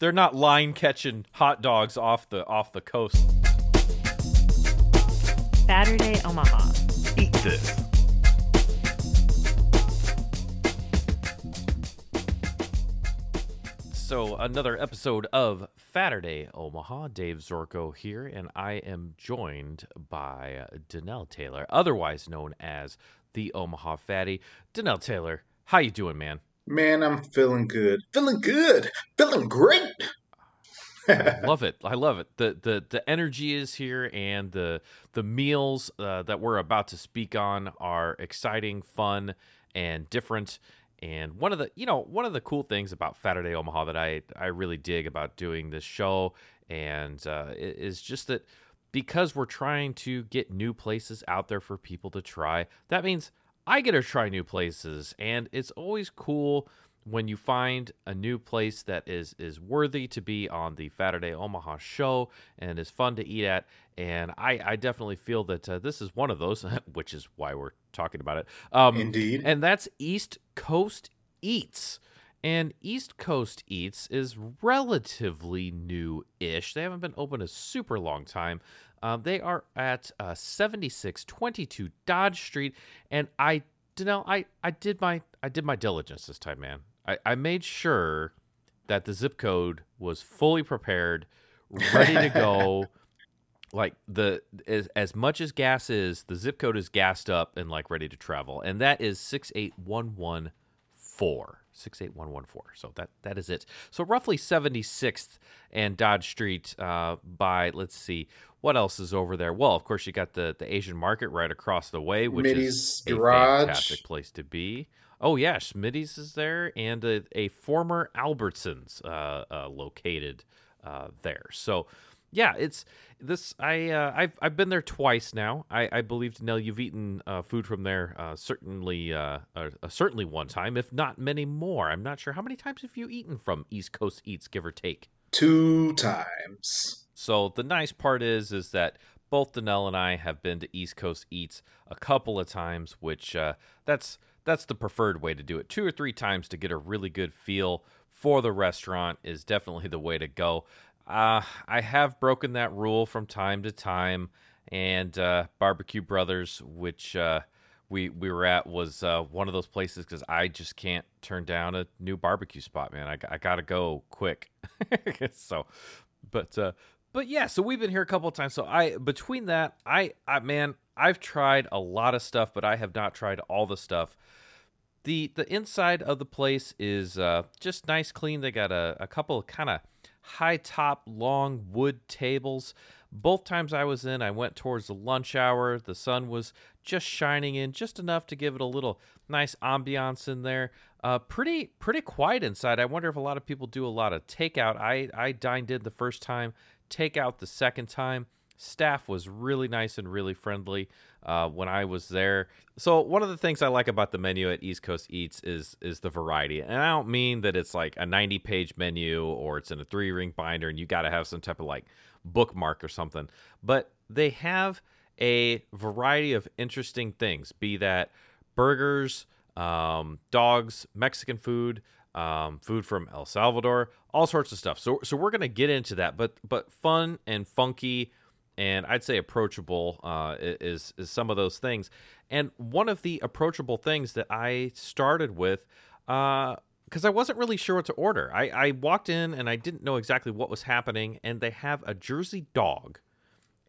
they're not line catching hot dogs off the off the coast. Saturday Omaha. Eat this. So another episode of Saturday Omaha. Dave Zorko here, and I am joined by Danelle Taylor, otherwise known as the Omaha Fatty. Danelle Taylor, how you doing, man? Man, I'm feeling good. Feeling good. Feeling great. I love it. I love it. The the the energy is here, and the the meals uh, that we're about to speak on are exciting, fun, and different. And one of the you know one of the cool things about Saturday Omaha that I I really dig about doing this show and uh, is just that because we're trying to get new places out there for people to try. That means I get to try new places, and it's always cool when you find a new place that is is worthy to be on the Saturday Omaha show and is fun to eat at. And I, I definitely feel that uh, this is one of those, which is why we're talking about it. Um, Indeed. And that's East Coast Eats. And East Coast Eats is relatively new ish. They haven't been open a super long time. Uh, they are at uh, 7622 Dodge Street. And I, Danelle, I, I did my I did my diligence this time, man. I, I made sure that the zip code was fully prepared, ready to go. like the as, as much as gas is, the zip code is gassed up and like ready to travel, and that is six eight one one four. 68114. So that that is it. So roughly 76th and Dodge Street uh, by let's see what else is over there. Well, of course you got the the Asian market right across the way, which Mitty's is a Garage. fantastic place to be. Oh yeah, Schmitty's is there, and a, a former Albertsons uh, uh, located uh, there. So yeah, it's this. I uh, I've I've been there twice now. I, I believe Danelle, you've eaten uh, food from there uh, certainly uh, uh, certainly one time, if not many more. I'm not sure how many times have you eaten from East Coast Eats, give or take. Two times. So the nice part is is that both Danelle and I have been to East Coast Eats a couple of times, which uh, that's that's the preferred way to do it. Two or three times to get a really good feel for the restaurant is definitely the way to go. Uh, I have broken that rule from time to time, and uh, Barbecue Brothers, which uh, we we were at, was uh, one of those places because I just can't turn down a new barbecue spot, man. I, I gotta go quick. so, but uh, but yeah, so we've been here a couple of times. So I between that, I I man, I've tried a lot of stuff, but I have not tried all the stuff. The the inside of the place is uh, just nice, clean. They got a, a couple kind of high top, long wood tables. Both times I was in, I went towards the lunch hour. The sun was just shining in just enough to give it a little nice ambiance in there. Uh, pretty pretty quiet inside. I wonder if a lot of people do a lot of takeout. I I dined in the first time, takeout the second time. Staff was really nice and really friendly uh, when I was there. So one of the things I like about the menu at East Coast Eats is is the variety, and I don't mean that it's like a ninety page menu or it's in a three ring binder and you got to have some type of like bookmark or something. But they have a variety of interesting things, be that burgers, um, dogs, Mexican food, um, food from El Salvador, all sorts of stuff. So so we're gonna get into that, but but fun and funky and I'd say approachable uh, is is some of those things. And one of the approachable things that I started with, because uh, I wasn't really sure what to order. I, I walked in and I didn't know exactly what was happening, and they have a Jersey dog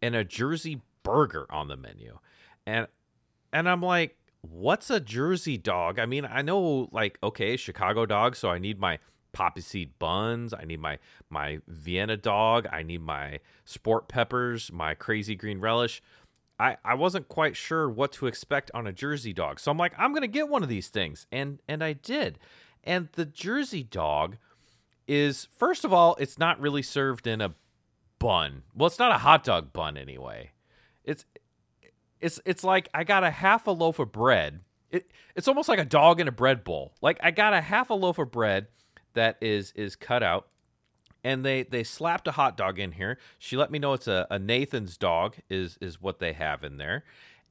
and a Jersey burger on the menu, and and I'm like, what's a Jersey dog? I mean, I know like okay, Chicago dog, so I need my poppy seed buns. I need my my Vienna dog. I need my sport peppers, my crazy green relish. I, I wasn't quite sure what to expect on a Jersey dog. So I'm like, I'm gonna get one of these things. And and I did. And the Jersey dog is first of all, it's not really served in a bun. Well, it's not a hot dog bun anyway. It's it's it's like I got a half a loaf of bread. It, it's almost like a dog in a bread bowl. Like I got a half a loaf of bread that is is cut out. And they they slapped a hot dog in here. She let me know it's a, a nathan's dog is is what they have in there.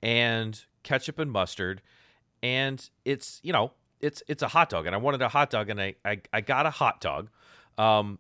And ketchup and mustard. And it's you know it's it's a hot dog. And i wanted a hot dog and i i, I got a hot dog. Um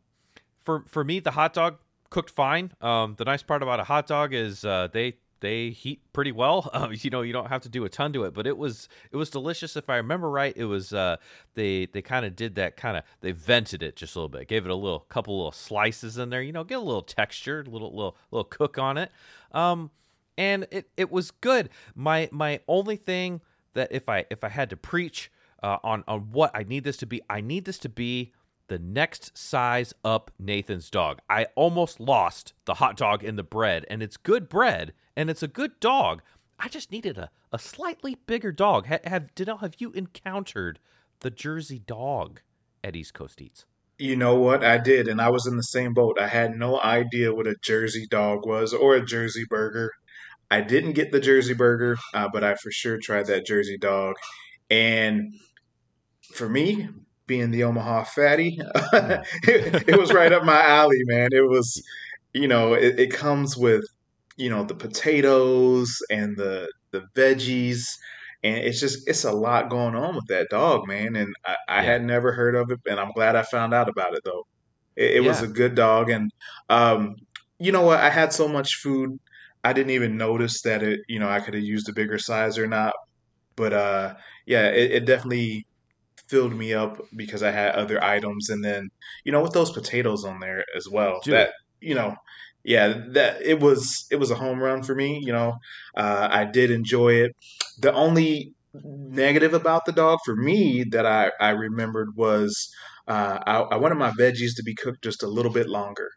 for for me, the hot dog cooked fine. Um, the nice part about a hot dog is uh, they they heat pretty well. Uh, you know, you don't have to do a ton to it, but it was it was delicious. If I remember right, it was uh, they they kind of did that kind of they vented it just a little bit, gave it a little couple little slices in there. You know, get a little texture, a little little little cook on it. Um, and it it was good. My my only thing that if I if I had to preach uh, on on what I need this to be, I need this to be the next size up Nathan's dog. I almost lost the hot dog in the bread, and it's good bread and it's a good dog. I just needed a, a slightly bigger dog. Ha- have did have you encountered the Jersey dog at East Coast Eats? You know what? I did, and I was in the same boat. I had no idea what a Jersey dog was or a Jersey burger. I didn't get the Jersey burger, uh, but I for sure tried that Jersey dog. And for me, being the Omaha fatty, it, it, was right up my alley, man. It was, you know, it, it comes with, you know, the potatoes and the the veggies, and it's just it's a lot going on with that dog, man. And I, I yeah. had never heard of it, and I'm glad I found out about it though. It, it yeah. was a good dog, and um, you know what? I had so much food, I didn't even notice that it, you know, I could have used a bigger size or not. But uh, yeah, it, it definitely filled me up because I had other items, and then you know with those potatoes on there as well. Dude. That you know, yeah, that it was it was a home run for me. You know, uh, I did enjoy it. The only negative about the dog for me that I I remembered was uh, I, I wanted my veggies to be cooked just a little bit longer.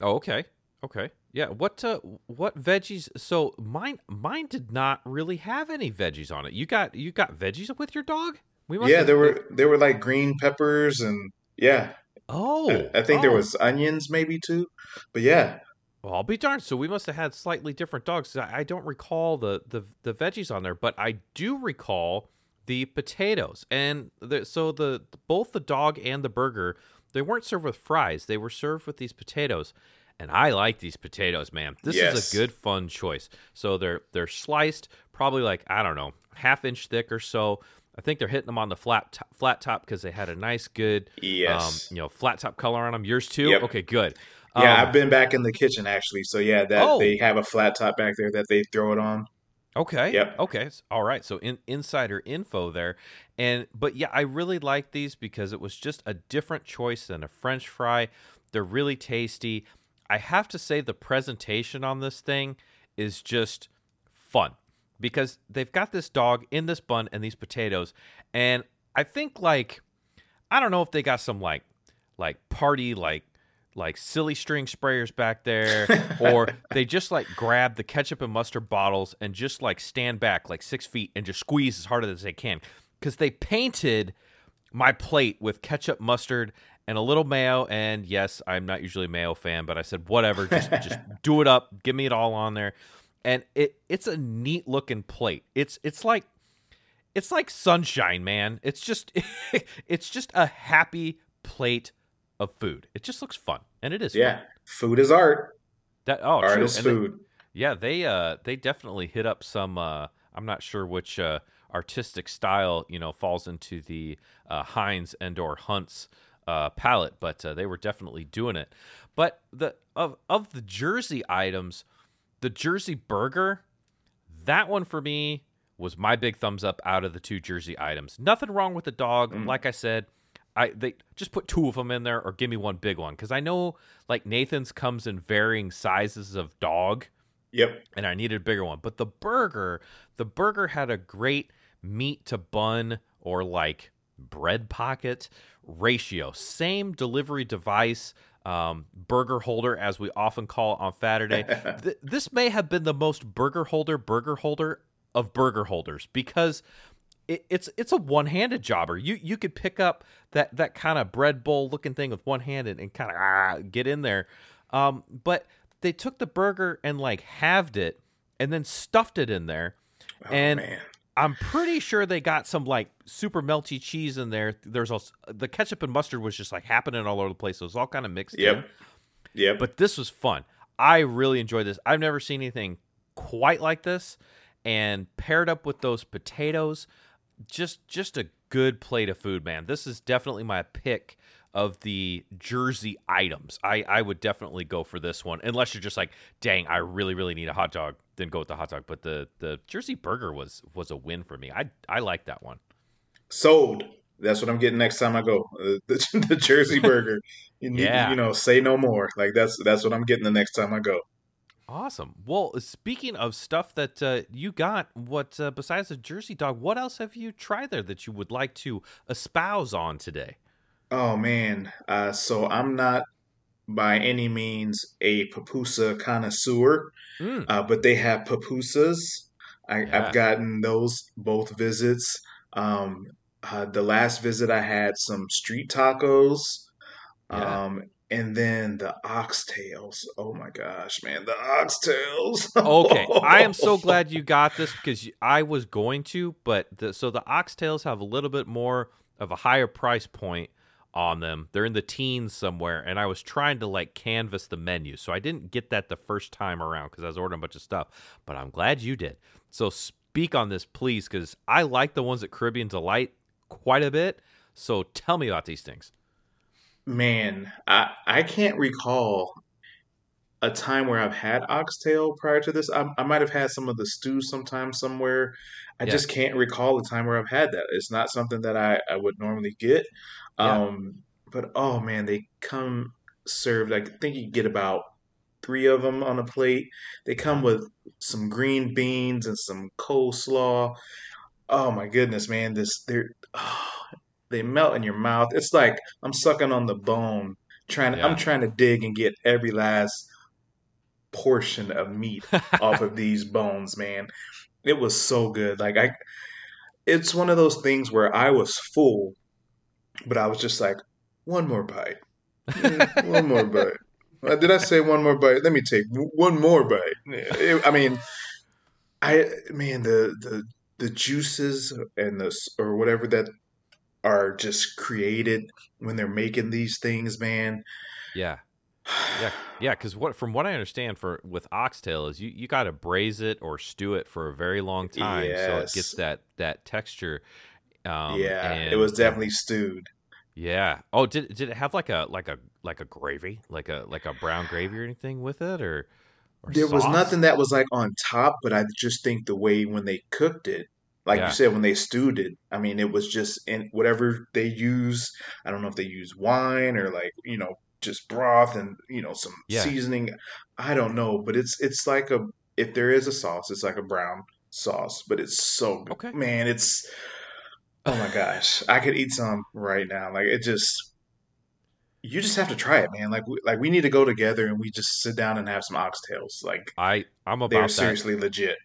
Oh, okay. Okay. Yeah. What uh, what veggies? So mine mine did not really have any veggies on it. You got you got veggies with your dog? We yeah, there were there were like green peppers and yeah. Oh, I, I think oh. there was onions maybe too, but yeah. Well, I'll be darned. So we must have had slightly different dogs. I don't recall the the, the veggies on there, but I do recall the potatoes. And the, so the both the dog and the burger, they weren't served with fries. They were served with these potatoes. And I like these potatoes, man. This yes. is a good fun choice. So they're they're sliced, probably like I don't know, half inch thick or so. I think they're hitting them on the flat top, flat top because they had a nice, good, yes, um, you know, flat top color on them. Yours too. Yep. Okay, good. Yeah, um, I've been back in the kitchen actually. So yeah, that oh. they have a flat top back there that they throw it on. Okay. Yep. Okay. All right. So in, insider info there, and but yeah, I really like these because it was just a different choice than a French fry. They're really tasty. I have to say the presentation on this thing is just fun because they've got this dog in this bun and these potatoes. And i think like i don't know if they got some like like party like like silly string sprayers back there or they just like grab the ketchup and mustard bottles and just like stand back like six feet and just squeeze as hard as they can. Because they painted my plate with ketchup mustard and a little mayo and yes i'm not usually a mayo fan but i said whatever just just do it up give me it all on there and it it's a neat looking plate. It's it's like it's like sunshine, man. It's just it's just a happy plate of food. It just looks fun, and it is. Yeah, fun. food is art. That oh, art true. is and food. They, yeah, they uh they definitely hit up some. uh I'm not sure which uh, artistic style you know falls into the uh, Heinz and or Hunt's uh, palette, but uh, they were definitely doing it. But the of of the Jersey items the Jersey burger, that one for me was my big thumbs up out of the two Jersey items. Nothing wrong with the dog. Mm. Like I said, I they just put two of them in there or give me one big one because I know like Nathan's comes in varying sizes of dog. Yep. And I needed a bigger one. But the burger, the burger had a great meat to bun or like bread pocket ratio. Same delivery device um, burger holder, as we often call it on Saturday. Th- this may have been the most burger holder burger holder of burger holders because it, it's it's a one handed jobber. You you could pick up that that kind of bread bowl looking thing with one hand and, and kind of ah, get in there. Um, but they took the burger and like halved it and then stuffed it in there. Oh, and man. I'm pretty sure they got some like super melty cheese in there. There's also the ketchup and mustard was just like happening all over the place. So it was all kind of mixed yep. in. Yep. But this was fun. I really enjoyed this. I've never seen anything quite like this. And paired up with those potatoes, just just a good plate of food, man. This is definitely my pick of the Jersey items. I, I would definitely go for this one, unless you're just like, dang, I really really need a hot dog. Then go with the hot dog. But the the Jersey burger was was a win for me. I I like that one. Sold. That's what I'm getting next time I go. Uh, the, the Jersey burger. You, Yeah. you know, say no more. Like that's that's what I'm getting the next time I go. Awesome. Well, speaking of stuff that uh, you got, what uh, besides the Jersey dog, what else have you tried there that you would like to espouse on today? Oh man. Uh, so I'm not by any means a pupusa connoisseur, Mm, uh, but they have pupusas. I, Yeah. I've gotten those both visits. Um, uh, the last visit I had some street tacos. Yeah. Um, and then the oxtails. Oh my gosh, man, the oxtails. Okay, I am so glad you got this because I was going to, but the, so the oxtails have a little bit more of a higher price point on them. They're in the teens somewhere, and I was trying to like canvas the menu, so I didn't get that the first time around because I was ordering a bunch of stuff. But I'm glad you did. So speak on this, please, because I like the ones at Caribbean Delight quite a bit. So tell me about these things. Man, I I can't recall a time where I've had oxtail prior to this. I, I might have had some of the stew sometime somewhere. I Yeah, just can't recall a time where I've had that. It's not something that I, I would normally get. yeah, Um, but oh man, they come served. I think you get about three of them on a plate. They come with some green beans and some coleslaw. Oh my goodness, man, this they're they melt in your mouth. It's like I'm sucking on the bone, trying I'm trying to dig and get every last portion of meat off of these bones, man. It was so good. Like I it's one of those things where I was full, but I was just like, one more bite. Mm, one more bite. Uh, Did I say one more bite? Let me take one more bite. It- I mean, I man, the the the juices and the or whatever that are just created when they're making these things, man. yeah. Yeah, yeah, because what from what I understand for with oxtail is you you got to braise it or stew it for a very long time so it gets that that texture. Um, Yeah, it and was and definitely stewed. yeah. Oh, did did it have like a like a like a gravy, like a like a brown gravy or anything with it, or or There was nothing that was like on top, but I just think the way when they cooked it, like you said, when they stewed it, I mean, it was just in whatever they use. I don't know if they use wine or like, you know, just broth and, you know, some yeah. seasoning. I don't know, but it's it's like a if there is a sauce, it's like a brown sauce, but it's so good. Okay. Man, it's oh my gosh. I could eat some right now. Like it just you just have to try it, man. Like we, like we need to go together and we just sit down and have some oxtails. Like I I'm they're about that. seriously legit.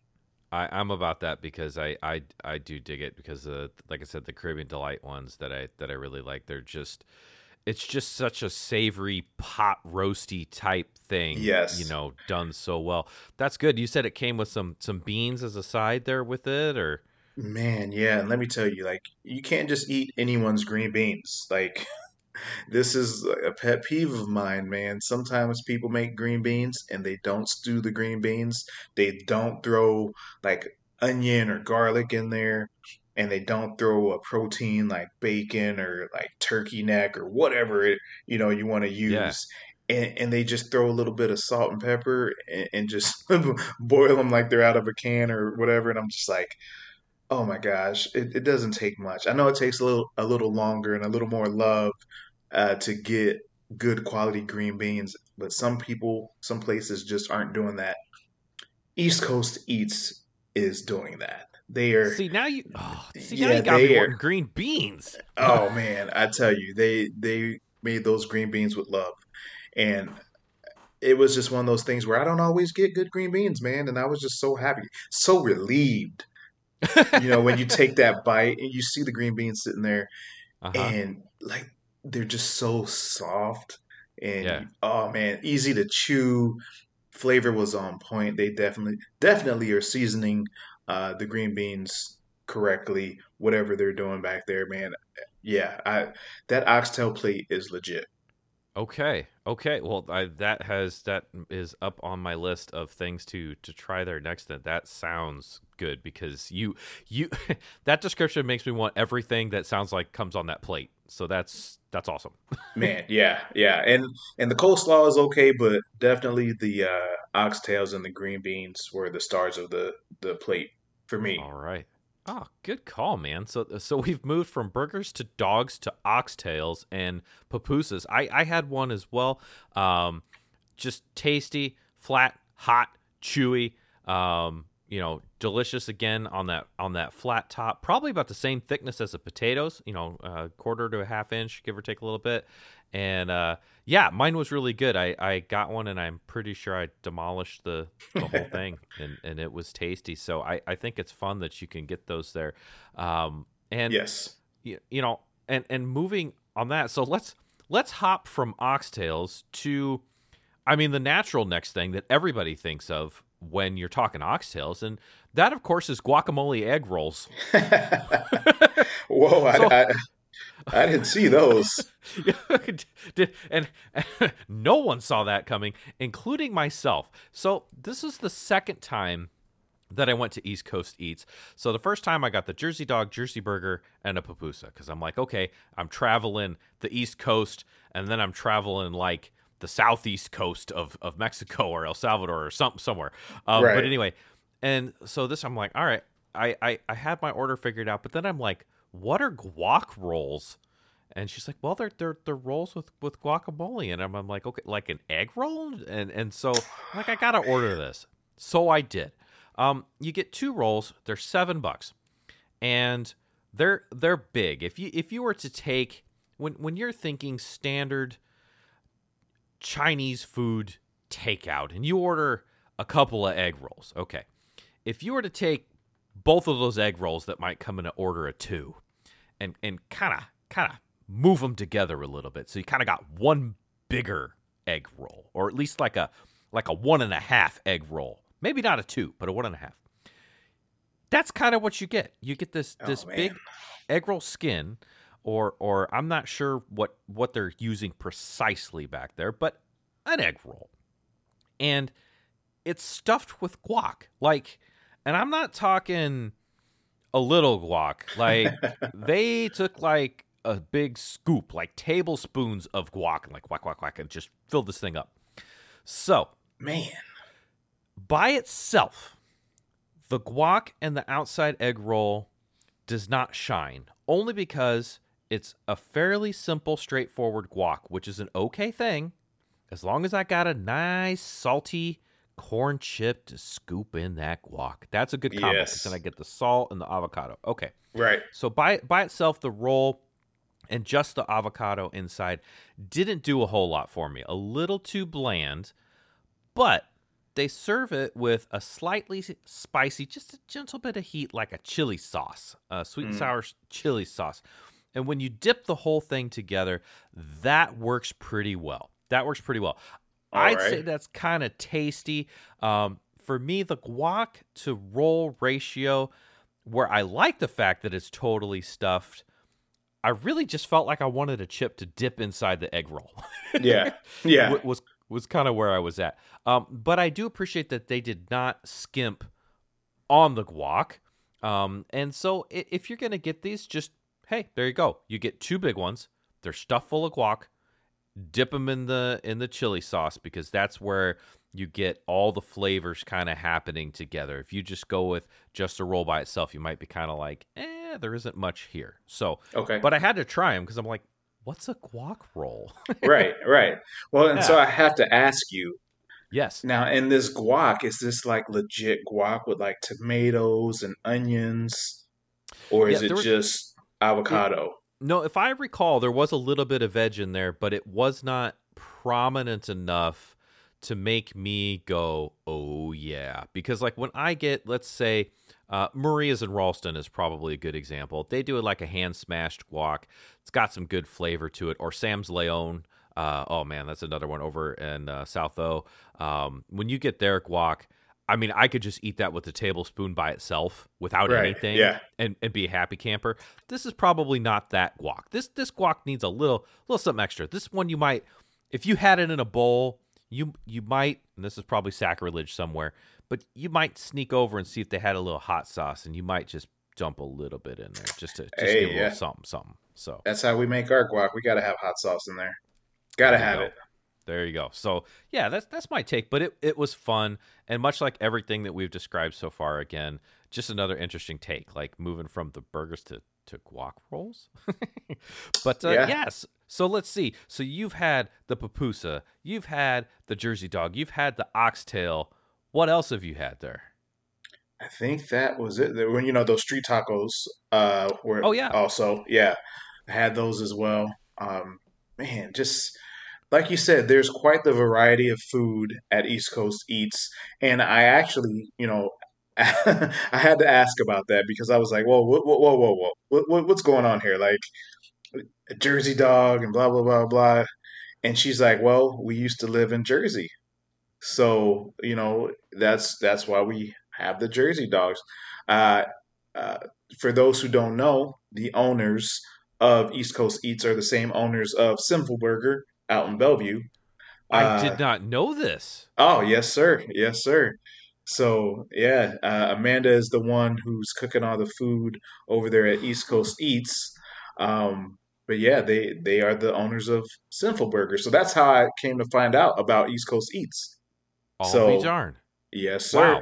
I, I'm about that because I, I I do dig it because uh, like I said the Caribbean delight ones that I that I really like they're just it's just such a savory pot roasty type thing yes you know done so well that's good you said it came with some some beans as a side there with it or Man, yeah, and let me tell you, like you can't just eat anyone's green beans. Like this is a pet peeve of mine, man. Sometimes people make green beans and they don't stew the green beans. They don't throw like onion or garlic in there, and they don't throw a protein like bacon or like turkey neck or whatever it, you know you want to yeah use. And, and they just throw a little bit of salt and pepper and, and just boil them like they're out of a can or whatever. And I'm just like, Oh my gosh, it, it doesn't take much. I know it takes a little a little longer and a little more love uh, to get good quality green beans, but some people, some places just aren't doing that. East Coast Eats is doing that. They are, see now you oh, see now you got me are. green beans Oh man, I tell you, they they made those green beans with love, and it was just one of those things where I don't always get good green beans, man, and I was just so happy, so relieved. You know, when you take that bite and you see the green beans sitting there uh-huh and like they're just so soft and yeah oh man, easy to chew. Flavor was on point. They definitely definitely are seasoning uh, the green beans correctly, whatever they're doing back there, man. Yeah, I that oxtail plate is legit. Okay. Okay. Well, I, that has that is up on my list of things to to try there next. Then that sounds good because you you that description makes me want everything that sounds like comes on that plate. So that's that's awesome. Man, yeah, yeah, and and the coleslaw is okay, but definitely the uh, oxtails and the green beans were the stars of the the plate for me. All right. Oh, good call, man. So so we've moved from burgers to dogs to oxtails and pupusas. I I had one as well. Um, just tasty, flat, hot, chewy. Um, you know, delicious again on that on that flat top. Probably about the same thickness as the potatoes. You know, a quarter to a half inch, give or take a little bit. And uh, yeah, mine was really good. I, I got one, and I'm pretty sure I demolished the, the whole thing, and, and it was tasty. So I, I think it's fun that you can get those there. Um, and yes, you, you know, and and moving on that. So let's let's hop from oxtails to, I mean, the natural next thing that everybody thinks of when you're talking oxtails, and that, of course, is guacamole egg rolls. Whoa, I, so, I, I, didn't see those. and no one saw that coming, including myself. So this is the second time that I went to East Coast Eats. So the first time I got the Jersey Dog, Jersey Burger, and a pupusa because I'm like, okay, I'm traveling the East Coast, and then I'm traveling like the southeast coast of, of Mexico or El Salvador or some somewhere. Um, right. But anyway, and so this I'm like, all right, I, I I had my order figured out, but then I'm like, what are guac rolls? And she's like, well, they're they're they're rolls with with guacamole, and I'm, I'm like, okay, like an egg roll, and and so like I gotta order this, so I did. Um, you get two rolls, they're seven bucks, and they're they're big. If you if you were to take when when you're thinking standard Chinese food takeout and you order a couple of egg rolls, okay. If you were to take both of those egg rolls that might come in an order of two and and kind of kind of move them together a little bit so you kind of got one bigger egg roll or at least like a like a one and a half egg roll maybe not a two but a one and a half that's kind of what you get you get this oh, this man. big egg roll skin or or I'm not sure what what they're using precisely back there, but an egg roll. And it's stuffed with guac. Like and I'm not talking a little guac. Like they took like a big scoop, like tablespoons of guac and like quack quack quack and just filled this thing up. So, man, by itself, the guac and the outside egg roll does not shine only because it's a fairly simple, straightforward guac, which is an okay thing as long as I got a nice, salty corn chip to scoop in that guac. That's a good combo because then I get the salt and the avocado. Okay. Right. So by by itself, the roll and just the avocado inside didn't do a whole lot for me. A little too bland, but they serve it with a slightly spicy, just a gentle bit of heat, like a chili sauce, a sweet and mm. sour chili sauce, and when you dip the whole thing together, that works pretty well. That works pretty well. All I'd right. say that's kind of tasty. Um, for me, the guac to roll ratio, where I like the fact that it's totally stuffed, I really just felt like I wanted a chip to dip inside the egg roll. yeah, yeah, was was kind of where I was at. Um, but I do appreciate that they did not skimp on the guac. Um, and so if you're gonna get these, just hey, there you go. You get two big ones. They're stuffed full of guac. Dip them in the in the chili sauce because that's where you get all the flavors kind of happening together. If you just go with just a roll by itself, you might be kind of like, eh, there isn't much here. So, okay. But I had to try them because I'm like, what's a guac roll? right, right. Well, and yeah. so I have to ask you. Yes. Now, in this guac, is this like legit guac with like tomatoes and onions, or is yeah, it was, just avocado. No, if I recall, there was a little bit of veg in there, but it was not prominent enough to make me go, oh yeah. Because like when I get, let's say, uh, Maria's in Ralston is probably a good example. They do it like a hand smashed guac. It's got some good flavor to it. Or Sam's Leon. Uh, oh man, that's another one over in uh, South O. Um, when you get their guac, I mean, I could just eat that with a tablespoon by itself without right. anything yeah. and, and be a happy camper. This is probably not that guac. This this guac needs a little little something extra. This one you might if you had it in a bowl, you you might and this is probably sacrilege somewhere, but you might sneak over and see if they had a little hot sauce and you might just dump a little bit in there just to just Hey, give a little something, something. So That's how we make our guac. We gotta have hot sauce in there. Gotta There have go. it. There you go. So yeah, that's that's my take. But it, it was fun, and much like everything that we've described so far, again, just another interesting take, like moving from the burgers to to guac rolls. but uh, Yeah. yes, so let's see. So you've had the pupusa, you've had the Jersey dog, you've had the oxtail. What else have you had there? I think that was it. There- When you know those street tacos, uh, were Oh, yeah. also yeah, I had those as well. Um, man, just like you said, there's quite the variety of food at East Coast Eats, and I actually, you know, I had to ask about that because I was like, whoa, whoa, whoa, whoa, whoa, what, what, what's going on here? Like a Jersey dog and blah blah blah blah. And she's like, well, we used to live in Jersey, so you know that's that's why we have the Jersey dogs. Uh, uh, for those who don't know, the owners of East Coast Eats are the same owners of Sinful Burger out in Bellevue. I Uh, did not know this. Oh, yes, sir. Yes, sir. So, yeah, uh, Amanda is the one who's cooking all the food over there at East Coast Eats. Um, but yeah, they they are the owners of Sinful Burger. So that's how I came to find out about East Coast Eats. I'll so- be darned. Yes, sir. Wow.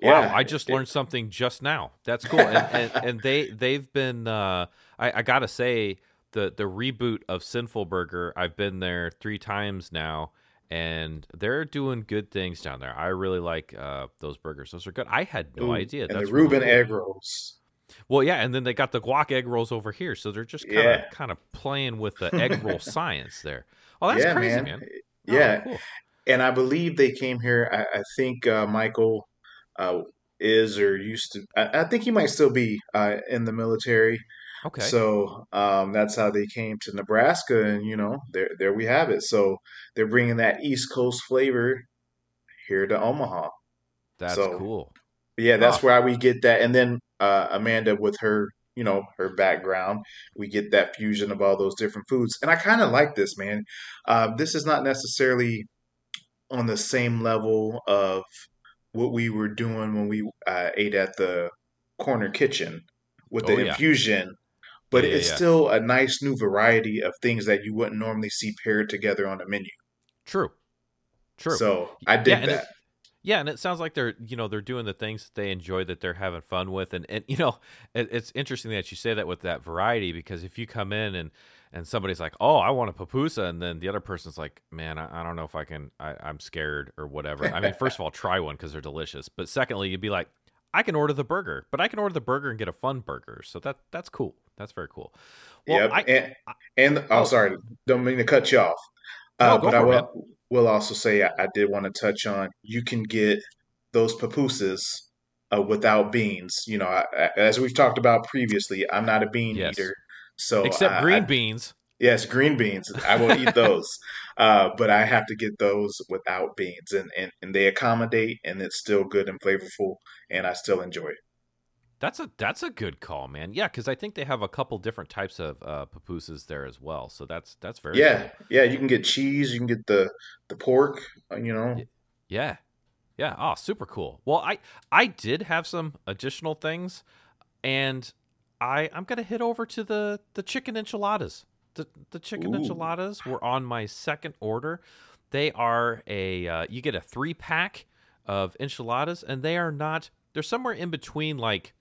Yeah. Wow, I just learned something just now. That's cool. And, and, and they they've been uh, I, I gotta say the the reboot of Sinful Burger. I've been there three times now, and they're doing good things down there. I really like uh, those burgers. Those are good. I had no Ooh, idea. And That's the really Reuben cool. egg rolls. Well, yeah, and then they got the guac egg rolls over here, so they're just kind of Yeah. kind of playing with the egg roll science there. Oh, that's yeah, crazy, man. man. Oh, Yeah, cool. and I believe they came here. I, I think uh, Michael uh, is or used to. I, I think he might still be uh, in the military. Okay. So um, that's how they came to Nebraska, and you know, there there we have it. So they're bringing that East Coast flavor here to Omaha. that's so- cool. Yeah, that's Oh. why we get that. And then uh, Amanda, with her, you know, her background, we get that fusion of all those different foods. And I kind of like this, man. Uh, this is not necessarily on the same level of what we were doing when we uh, ate at the corner kitchen with the Oh, infusion. But Yeah, it's yeah. still a nice new variety of things that you wouldn't normally see paired together on a menu. True. True. So I did Yeah, that. Yeah, and it sounds like they're you know they're doing the things that they enjoy that they're having fun with, and and you know it, it's interesting that you say that with that variety because if you come in and and somebody's like, oh, I want a pupusa, and then the other person's like, man, I, I don't know if I can, I, I'm scared or whatever. I mean, first of all, try one because they're delicious, but secondly, you'd be like, I can order the burger, but I can order the burger and get a fun burger, so that that's cool. That's very cool. Well, yep. I, and and oh, oh. sorry, don't mean to cut you off. No, Uh, go but I for it, will, will also say I, I did want to touch on you can get those pupusas uh, without beans. You know, I, as we've talked about previously, I'm not a bean Yes. eater, so except green beans. yes, green beans. I will eat those, uh, but I have to get those without beans, and, and and they accommodate, and it's still good and flavorful, and I still enjoy it. That's a that's a good call, man. Yeah, because I think they have a couple different types of uh, pupusas there as well. So that's that's very Yeah, cool. yeah. You can get cheese, you can get the the pork. uh, You know, Yeah. Yeah. Oh, super cool. Well, I I did have some additional things and I I'm going to hit over to the the chicken enchiladas. The the chicken Ooh. enchiladas were on my second order. They are a uh, you get a 3 pack of enchiladas and they are not they're somewhere in between like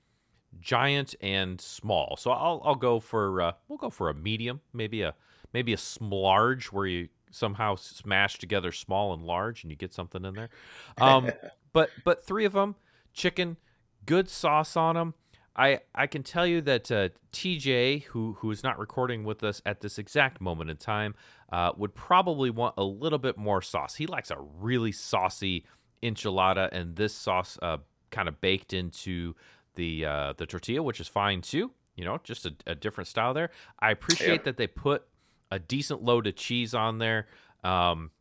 giant and small. So I'll I'll go for uh, we'll go for a medium, maybe a maybe a large where you somehow smash together small and large and you get something in there. Um, but but three of them, chicken, good sauce on them. I I can tell you that uh, TJ, who who is not recording with us at this exact moment in time, uh, would probably want a little bit more sauce. He likes a really saucy enchilada, and this sauce uh, kind of baked into the uh, the tortilla, which is fine too. You know, just a, a different style there. I appreciate Yep. that they put a decent load of cheese on there. Um,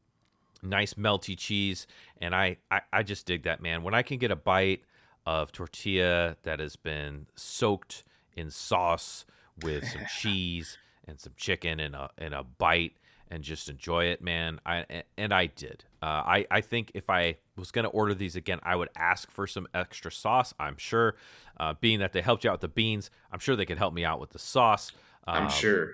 nice melty cheese and I, I i just dig that man when i can get a bite of tortilla that has been soaked in sauce with some cheese and some chicken and a and a bite and just enjoy it, man. I and I did. Uh, I I think if I was going to order these again, I would ask for some extra sauce. I'm sure, uh, being that they helped you out with the beans, I'm sure they could help me out with the sauce. I'm Um, sure.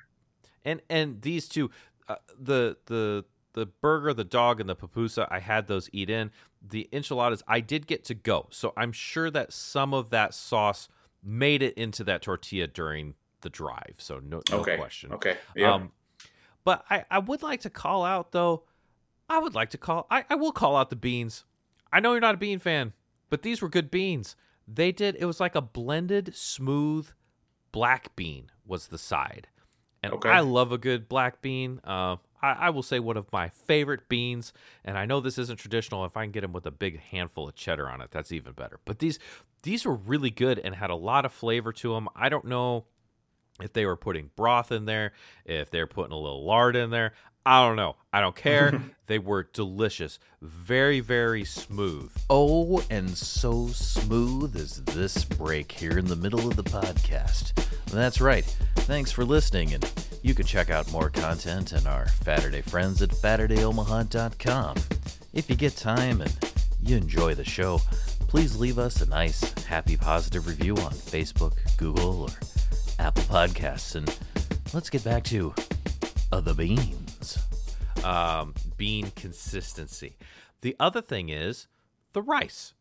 and and these two uh, the the the burger the dog and the pupusa i had those eat in the enchiladas i did get to go so i'm sure that some of that sauce made it into that tortilla during the drive so no, no Okay. question Okay. Yeah. um but i i would like to call out though i would like to call i, I will call out the beans i know you're not a bean fan but these were good beans they did it was like a blended smooth black bean was the side and Okay. I love a good black bean. Uh, I, I will say one of my favorite beans, and I know this isn't traditional. If I can get them with a big handful of cheddar on it, that's even better. But these these were really good and had a lot of flavor to them. I don't know if they were putting broth in there, if they're putting a little lard in there. I don't know. I don't care. they were delicious, very very smooth. Oh, and so smooth is this break here in the middle of the podcast. That's right. Thanks for listening, and you can check out more content and our Saturday friends at SaturdayOmaha.com. If you get time and you enjoy the show, please leave us a nice, happy, positive review on Facebook, Google, or Apple Podcasts, and let's get back to uh, the beans. um, bean consistency. The other thing is the rice.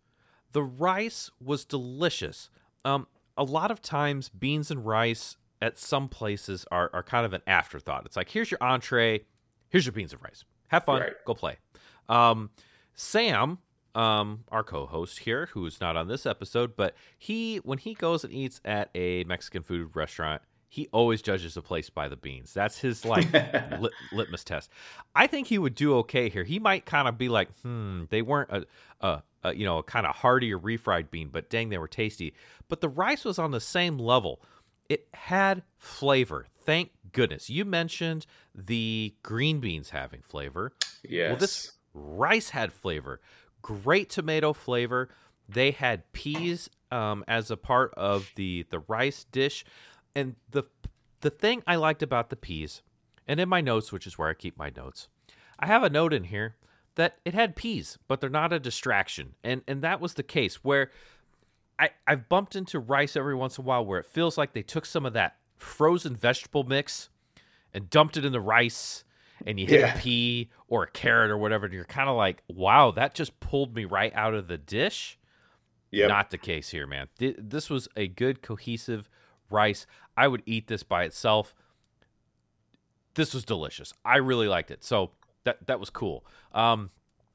The rice was delicious. Um, a lot of times, beans and rice at some places are, are kind of an afterthought. It's like, here's your entree, here's your beans and rice. Have fun, Right. go play. Um, Sam, um, our co-host here, who is not on this episode, but he when he goes and eats at a Mexican food restaurant, he always judges a place by the beans. That's his like lit- litmus test. I think he would do okay here. He might kind of be like, hmm, they weren't a, a, a you know a kind of hearty refried bean, but dang, they were tasty. But the rice was on the same level. It had flavor. Thank goodness. You mentioned the green beans having flavor. yes. Well, this rice had flavor, great tomato flavor. They had peas um, as a part of the the rice dish, and the the thing I liked about the peas, and in my notes, which is where I keep my notes, I have a note in here that it had peas, but they're not a distraction, and and that was the case where. I, I've bumped into rice every once in a while where it feels like they took some of that frozen vegetable mix and dumped it in the rice and you hit Yeah. a pea or a carrot or whatever and you're kind of like wow that just pulled me right out of the dish. Yep. not the case here man. This was a good cohesive rice. I would eat this by itself. This was delicious. I really liked it. So that that was cool. Um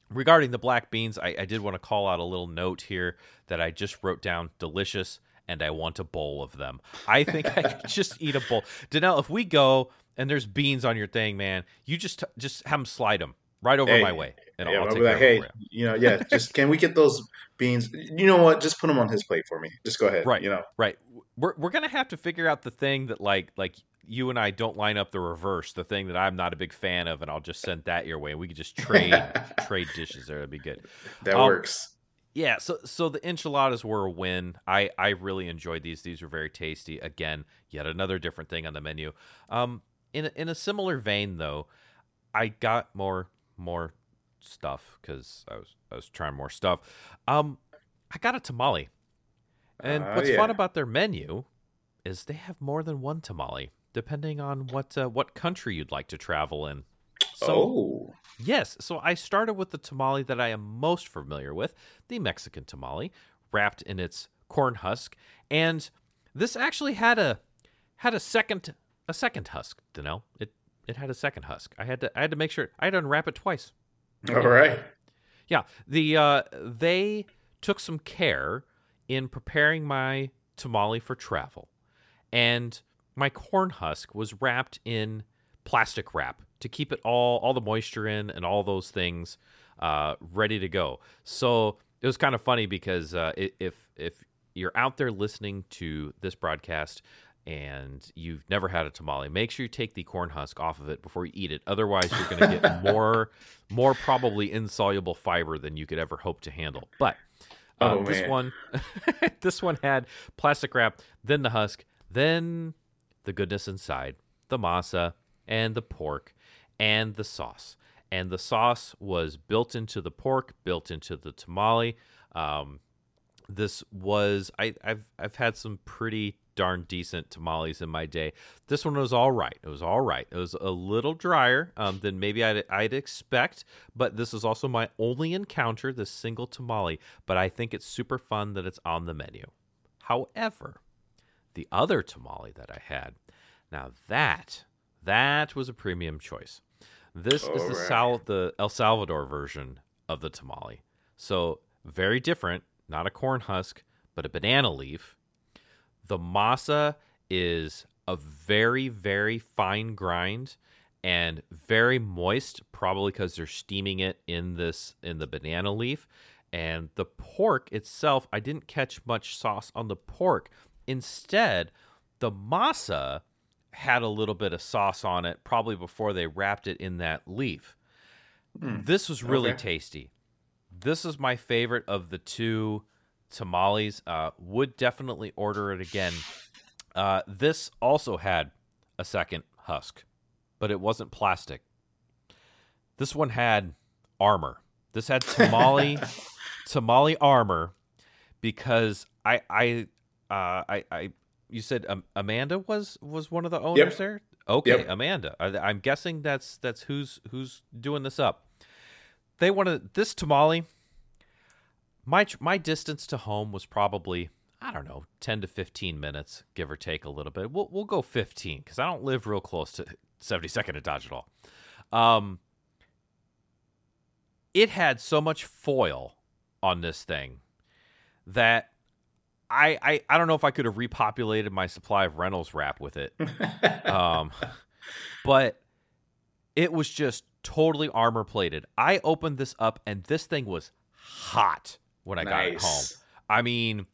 regarding the black beans i, I did want to call out a little note here that i just wrote down delicious and i want a bowl of them. I think i could just eat a bowl. Danelle if we go and there's beans on your thing man you just just have them slide them right over Hey, my way and yeah, i'll, take like, hey, you. you know, yeah, just can we get those beans? You know what? Just put them on his plate for me. Just go ahead. Right. You know. Right. We're we're gonna have to figure out the thing that like like you and I don't line up the reverse, the thing that I'm not a big fan of, and I'll just send that your way, and we could just trade trade dishes there. That'd be good. That Um, works. Yeah. So so the enchiladas were a win. I I really enjoyed these. These were very tasty. Again, yet another different thing on the menu. Um, in a, in a similar vein though, I got more more stuff because I was I was trying more stuff. Um, I got a tamale. And Oh, what's yeah. fun about their menu is they have more than one tamale, depending on what uh, what country you'd like to travel in. So oh, yes, so I started with the tamale that I am most familiar with, the Mexican tamale, wrapped in its corn husk, and this actually had a had a second a second husk. Danelle, it it had a second husk. I had to I had to make sure I had to unwrap it twice. all right. Yeah, the uh, they took some care in preparing my tamale for travel, and my corn husk was wrapped in plastic wrap to keep it all all the moisture in and all those things uh, ready to go. So it was kind of funny because uh, if if you're out there listening to this broadcast and you've never had a tamale, make sure you take the corn husk off of it before you eat it. Otherwise, you're going to get more, more probably insoluble fiber than you could ever hope to handle. But uh, Oh, this one, this one had plastic wrap, then the husk, then the goodness inside, the masa and the pork, and the sauce. And the sauce was built into the pork, built into the tamale. Um, this was I, I've I've had some pretty darn decent tamales in my day. This one was all right. It was all right. It was a little drier um, than maybe I'd, I'd expect, but this is also my only encounter this single tamale. But I think it's super fun that it's on the menu. However, the other tamale that I had, now that that was a premium choice. This is the Alright. Sal- the El Salvador version of the tamale. So very different, not a corn husk, but a banana leaf. The masa is a very, very fine grind and very moist, probably because they're steaming it in this in the banana leaf. And the pork itself, I didn't catch much sauce on the pork. Instead, the masa had a little bit of sauce on it, probably before they wrapped it in that leaf. Hmm. This was really okay. tasty. This is my favorite of the two tamales. Uh, would definitely order it again. Uh, this also had a second husk, but it wasn't plastic. This one had armor. This had tamale tamale armor because I I uh, I I you said um, Amanda was was one of the owners Yep. there. Okay, Yep. Amanda. I, I'm guessing that's that's who's who's doing this up. They wanted this tamale. My my distance to home was probably I don't know, 10 to 15 minutes, give or take a little bit. We'll we'll go 15 because I don't live real close to 72nd and Dodge at all. Um, it had so much foil on this thing that I, I I don't know if I could have repopulated my supply of Reynolds wrap with it. um, but it was just totally armor plated. I opened this up and this thing was hot when I got it home. I mean,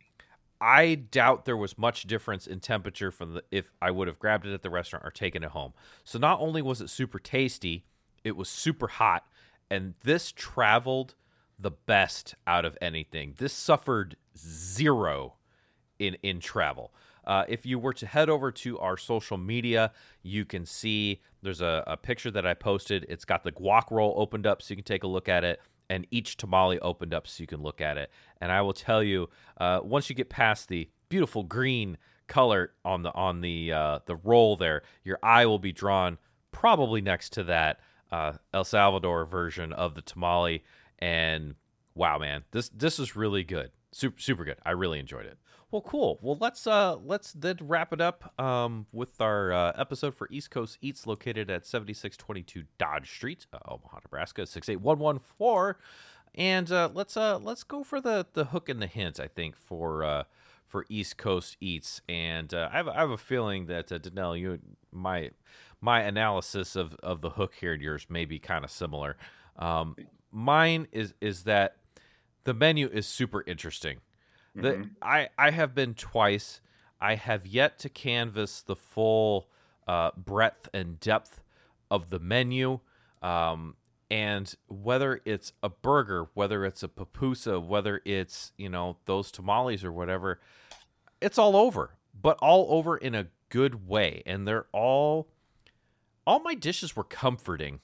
I doubt there was much difference in temperature from the if I would have grabbed it at the restaurant or taken it home. So not only was it super tasty, it was super hot, and this traveled the best out of anything. This suffered zero in in travel. Uh, if you were to head over to our social media, you can see there's a, a picture that I posted. It's got the guac roll opened up so you can take a look at it, and each tamale opened up so you can look at it. And I will tell you, uh, once you get past the beautiful green color on the on the uh, the roll there, your eye will be drawn probably next to that uh, El Salvador version of the tamale. And wow, man, this this is really good, super super good. I really enjoyed it. Well, cool. Well, let's uh let's then wrap it up um with our uh, episode for East Coast Eats, located at seventy six twenty two Dodge Street, uh, Omaha, Nebraska six eight one one four. And uh, let's uh let's go for the the hook and the hint. I think for uh for East Coast Eats, and uh, I have I have a feeling that uh, Danelle, you my my analysis of of the hook here and yours may be kind of similar. Um, mine is is that the menu is super interesting. The, I I have been twice. I have yet to canvas the full uh, breadth and depth of the menu. Um, and whether it's a burger, whether it's a pupusa, whether it's you know those tamales or whatever, it's all over. But all over in a good way, and they're all all my dishes were comforting,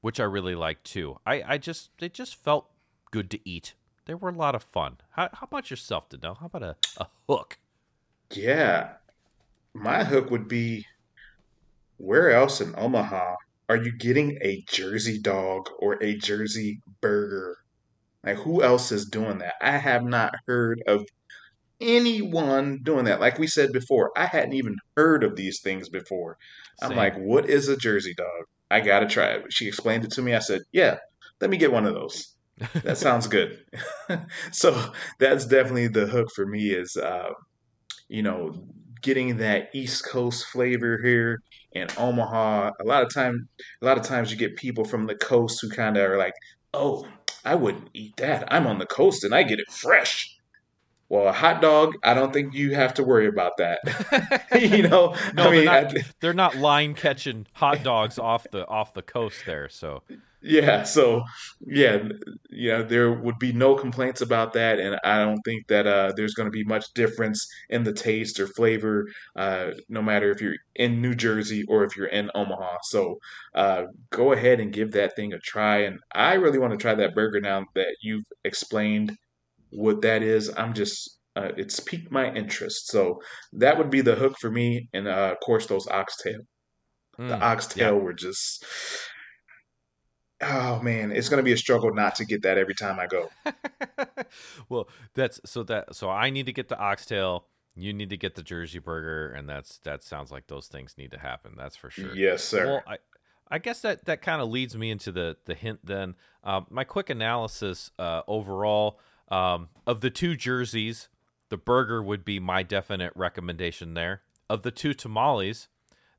which I really like too. I I just they just felt good to eat. They were a lot of fun. How, how about yourself, Danelle? How about a, a hook? Yeah. My hook would be where else in Omaha are you getting a Jersey dog or a Jersey burger? Like, who else is doing that? I have not heard of anyone doing that. Like we said before, I hadn't even heard of these things before. I'm like, what is a Jersey dog? I gotta try it. She explained it to me. I said, yeah, let me get one of those. That sounds good. so that's definitely the hook for me is, uh, you know, getting that East Coast flavor here in Omaha. A lot of time, a lot of times you get people from the coast who kind of are like, "Oh, I wouldn't eat that. I'm on the coast and I get it fresh." Well, a hot dog, I don't think you have to worry about that. you know, No, I mean, they're not. I- they're not line catching hot dogs off the off the coast there. So Yeah, so yeah, yeah, there would be no complaints about that, and I don't think that uh, there's going to be much difference in the taste or flavor, uh, no matter if you're in New Jersey or if you're in Omaha. So uh, go ahead and give that thing a try, and I really want to try that burger now that you've explained what that is. I'm just uh, it's piqued my interest, so that would be the hook for me, and uh, of course those oxtail. The Mm, yeah. oxtail were just Oh man, it's gonna be a struggle not to get that every time I go. well, that's so that so I need to get the oxtail. You need to get the Jersey burger, and that's that sounds like those things need to happen. That's for sure. Yes, sir. Well, I I guess that that kind of leads me into the the hint. Then um, my quick analysis uh, overall um, of the two jerseys, the burger would be my definite recommendation there. Of the two tamales,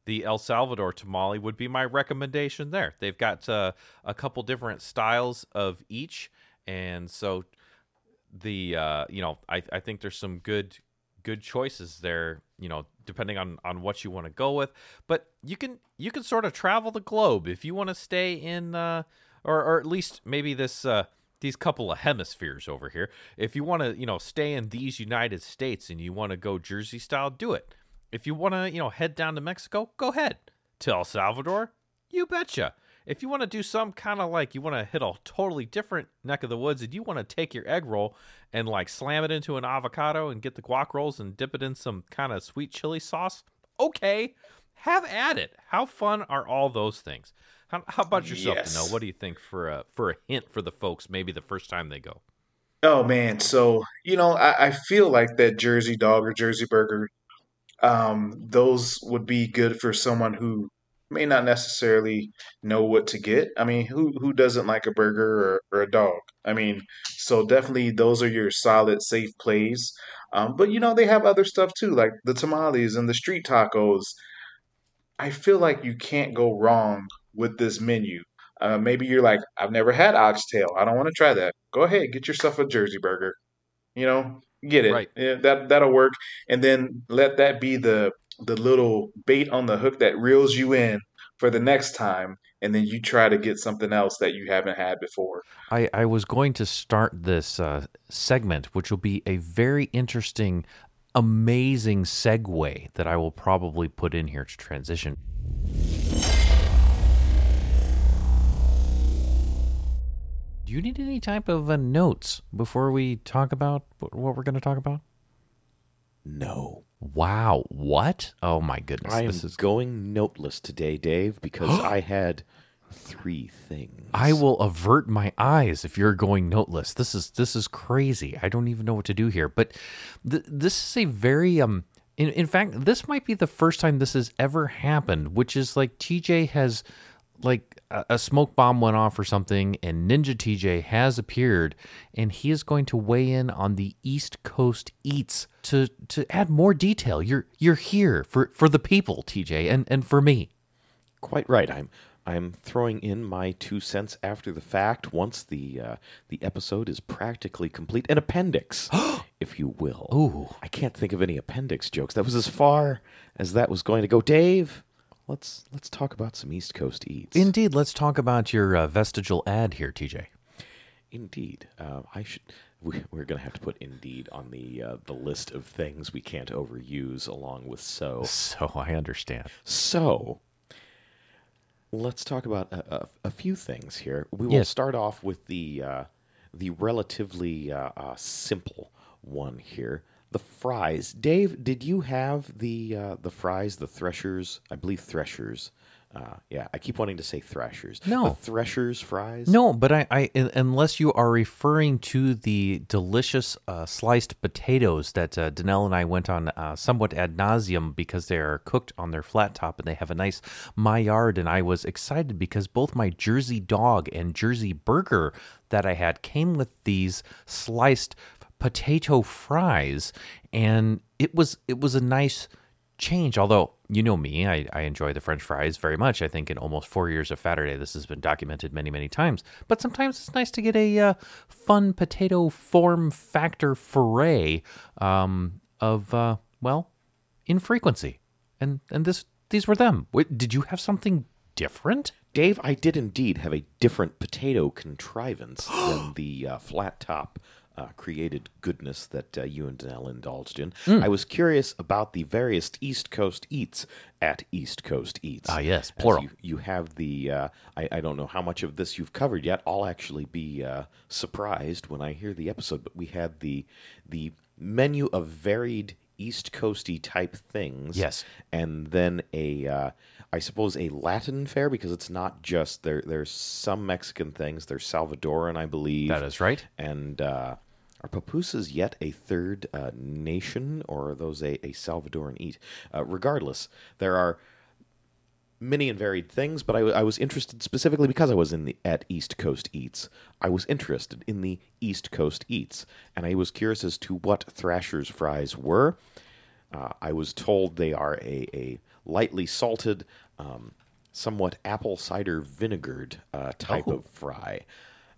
the El Salvador tamale would be my recommendation there. They've got uh, a couple different styles of each, and so the uh, you know I, I think there's some good good choices there. You know, depending on on what you want to go with, but you can you can sort of travel the globe if you want to stay in, uh, or or at least maybe this. Uh, these couple of hemispheres over here. If you want to, you know, stay in these United States and you want to go Jersey style, do it. If you want to, you know, head down to Mexico, go ahead. To El Salvador, you betcha. If you want to do some kind of like you want to hit a totally different neck of the woods and you want to take your egg roll and like slam it into an avocado and get the guac rolls and dip it in some kind of sweet chili sauce, okay, have at it. How fun are all those things? How, how about yourself, Danelle? What do you think for a for a hint for the folks maybe the first time they go? Oh man, so you know, I, I feel like that Jersey dog or Jersey burger, um, those would be good for someone who may not necessarily know what to get. I mean, who who doesn't like a burger or, or a dog? I mean, so definitely those are your solid, safe plays. Um, but you know, they have other stuff too, like the tamales and the street tacos. I feel like you can't go wrong with this menu. Uh, maybe you're like, I've never had oxtail. I don't want to try that. Go ahead, get yourself a Jersey burger. You know, get it. Right. Yeah, that that'll work. And then let that be the the little bait on the hook that reels you in for the next time. And then you try to get something else that you haven't had before. I, I was going to start this uh, segment, which will be a very interesting, amazing segue that I will probably put in here to transition. You need any type of uh, notes before we talk about what we're going to talk about? No. Wow, what? Oh my goodness, I am this is. going noteless today, Dave, because I had three things. I will avert my eyes if you're going noteless. This is this is crazy. I don't even know what to do here. But th- this is a very um. In, in fact, this might be the first time this has ever happened, which is like TJ has like a, smoke bomb went off or something, and Ninja TJ has appeared, and he is going to weigh in on the East Coast eats to to add more detail. You're you're here for for the people, TJ, and and for me. Quite right. I'm I'm throwing in my two cents after the fact once the uh, the episode is practically complete. An appendix, if you will. Ooh. I can't think of any appendix jokes. That was as far as that was going to go. Dave, let's let's talk about some East Coast eats. Indeed, let's talk about your uh, vestigial ad here, TJ. Indeed, uh, I should. We, we're going to have to put indeed on the uh, the list of things we can't overuse, along with so. So I understand. So, let's talk about a, a, a few things here. We will Yes. start off with the uh, the relatively uh, uh, simple one here. The fries. Dave, did you have the uh, the fries, the Threshers? I believe Threshers. Uh, yeah, I keep wanting to say Threshers. No. the Threshers fries. No, but I, I unless you are referring to the delicious uh, sliced potatoes that uh, Danelle and I went on uh, somewhat ad nauseum because they are cooked on their flat top and they have a nice Maillard, and I was excited because both my Jersey dog and Jersey burger that I had came with these sliced potato fries, and it was it was a nice change. Although you know me, I, I enjoy the French fries very much. I think in almost four years of Saturday, this has been documented many many times. But sometimes it's nice to get a uh, fun potato form factor foray um, of uh, well infrequency, and and this these were them. Wait, did you have something different? Dave, I did indeed have a different potato contrivance than the uh, flat top uh, created goodness that uh, you and Danelle indulged in. Hmm. I was curious about the various East Coast eats at East Coast Eats. Ah, yes, plural. You, you have the, uh, I, I don't know how much of this you've covered yet. I'll actually be uh, surprised when I hear the episode, but we had the, the menu of varied East Coasty type things Yes. and then a uh, I suppose a Latin fare because it's not just there. There's some Mexican things. There's Salvadoran, I believe. That is right. And uh, are pupusas yet a third uh, nation, or are those a, a Salvadoran eat? Uh, regardless, there are many and varied things, but I was interested specifically because I was in the at East Coast Eats. I was interested in the East Coast Eats, and I was curious as to what Thrasher's fries were. Uh, I was told they are a, a lightly salted, um, somewhat apple cider vinegared uh, type of fry.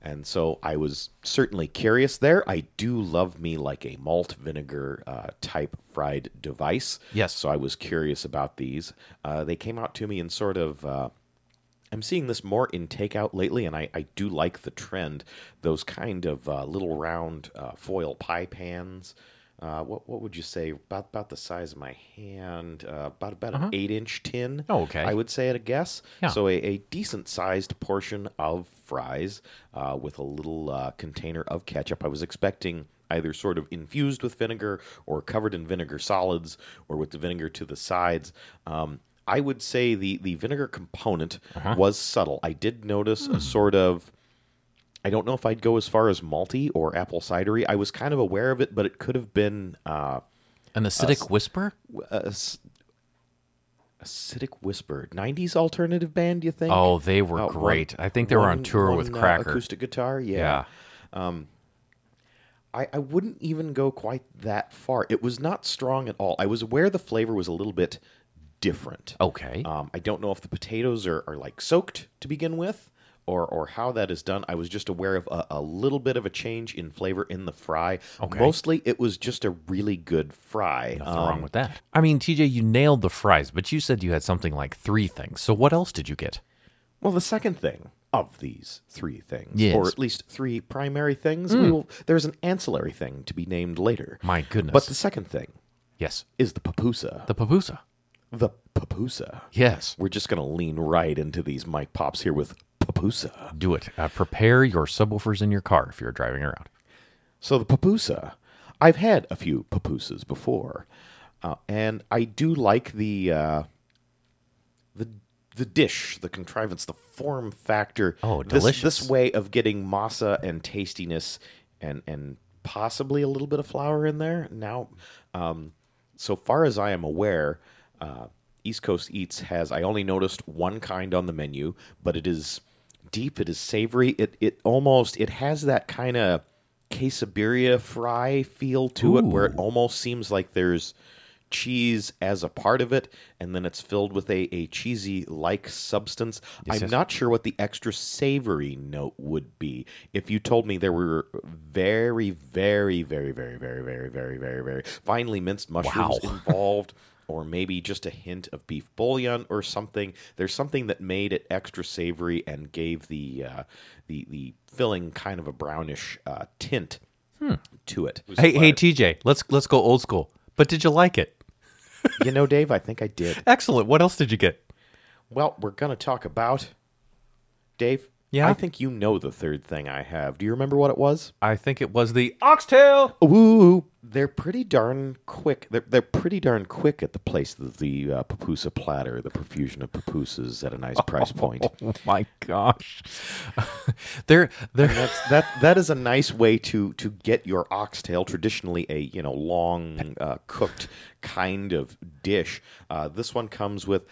And so I was certainly curious there. I do love me like a malt vinegar uh, type fried device. Yes. So I was curious about these. Uh, they came out to me in sort of. Uh, I'm seeing this more in takeout lately, and I, I do like the trend. Those kind of uh, little round uh, foil pie pans. Uh, what what would you say about about the size of my hand? Uh, about about an eight inch tin. Oh, okay. I would say at a guess. Yeah. So a, a decent sized portion of fries uh, with a little uh, container of ketchup. I was expecting either sort of infused with vinegar or covered in vinegar solids or with the vinegar to the sides. Um, I would say the, the vinegar component Uh-huh. was subtle. I did notice Hmm. a sort of. I don't know if I'd go as far as malty or apple cidery. I was kind of aware of it, but it could have been uh, An acidic whisper? a s- acidic whisper. '90s alternative band, you think? Oh, they were Uh, great. one- I think they were on one- tour with one, uh, Cracker. acoustic guitar. yeah. Yeah. I, I wouldn't even go quite that far. It was not strong at all. I was aware the flavor was a little bit different. Okay. Um, I don't know if the potatoes are, are like soaked to begin with or, or how that is done. I was just aware of a, a little bit of a change in flavor in the fry. Okay. Mostly it was just a really good fry. Nothing Um, wrong with that. I mean, TJ, you nailed the fries, but you said you had something like three things. So what else did you get? Well, the second thing of these three things, Yes. or at least three primary things, we will, there's an ancillary thing to be named later. My goodness. But the second thing yes, is the papusa. the papusa. The papusa. Yes. We're just going to lean right into these mic pops here with papusa. Do it. Uh, prepare your subwoofers in your car if you're driving around. So the papusa, I've had a few papusas before, uh, and I do like the uh, the the dish, the contrivance, the form factor. Oh, this, delicious. This way of getting masa and tastiness, and and possibly a little bit of flour in there. Now, um, so far as I am aware. Uh, East Coast Eats has I only noticed one kind on the menu, but it is deep, it is savory. It it almost it has that kind of quesadilla fry feel to it where it almost seems like there's cheese as a part of it and then it's filled with a, a cheesy like substance i'm yes. not sure what the extra savory note would be if you told me there were very very very very very very very very very finely minced mushrooms Wow. involved or maybe just a hint of beef bouillon or something. There's something that made it extra savory and gave the uh, the the filling kind of a brownish uh, tint to it. Hey, hey, TJ, let's let's go old school. But did you like it? you know, Dave, I think I did. Excellent. What else did you get? Well, we're gonna talk about Dave. Yeah? I think you know the third thing I have. Do you remember what it was? I think it was the oxtail. Ooh, they're pretty darn quick. They're, they're pretty darn quick at the place of the uh, papusa platter, the profusion of pupusas at a nice price point. Oh my gosh. they're they're That's that. That is a nice way to to get your oxtail. Traditionally, a you know long uh, cooked kind of dish. Uh, this one comes with.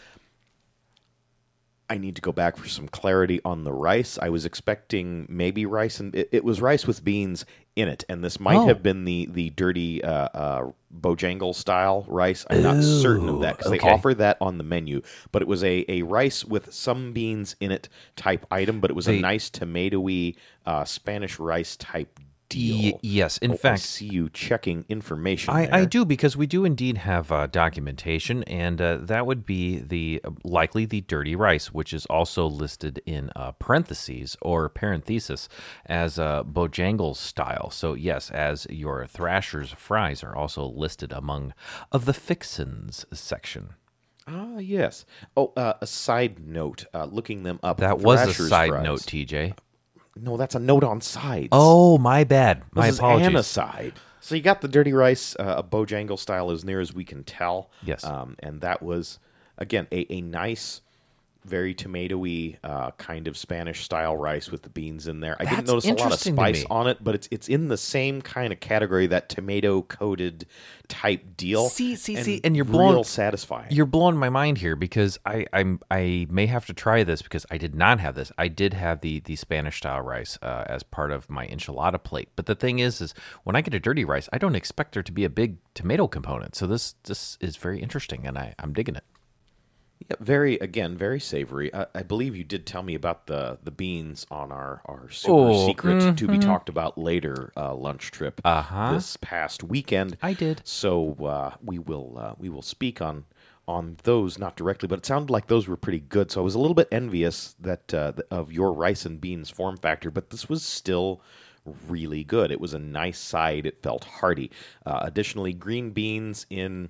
I need to go back for some clarity on the rice. I was expecting maybe rice, and it, it was rice with beans in it, and this might Oh. have been the the dirty uh, uh, Bojangle style rice. I'm not certain of that because okay. they offer that on the menu, but it was a, a rice with some beans in it type item, but it was They- a nice tomatoey uh, Spanish rice type deal. Y- yes, in Oh, I fact, see you checking information. I, I do because we do indeed have uh, documentation, and uh, that would be the uh, likely the dirty rice, which is also listed in uh, parentheses or parenthesis as uh, Bojangles style. So yes, as your Thrasher's fries are also listed among of the fixins section. Ah, yes. Oh, uh, a side note. Uh, looking them up. That was a side fries. note, TJ. No, that's a note on sides. Oh, my bad. My this apologies. is an aside. So you got the dirty rice, uh, a Bojangle style, as near as we can tell. Yes. Um, and that was again a, a nice, very tomatoey uh, kind of Spanish style rice with the beans in there. I didn't notice a lot of spice on it, but it's it's in the same kind of category that tomato coated type deal. See, see, see, and you're blown- real satisfying. You're blowing my mind here because I I'm I may have to try this because I did not have this. I did have the the Spanish style rice uh, as part of my enchilada plate. But the thing is, is when I get a dirty rice, I don't expect there to be a big tomato component. So this this is very interesting, and I I'm digging it. Yeah, very again, very savory. I, I believe you did tell me about the the beans on our our super Oh, secret to be talked about later uh, lunch trip Uh-huh. this past weekend. I did. So uh, we will uh, we will speak on on those not directly, but it sounded like those were pretty good. So I was a little bit envious that uh, of your rice and beans form factor, but this was still really good. It was a nice side. It felt hearty. Uh, additionally, green beans in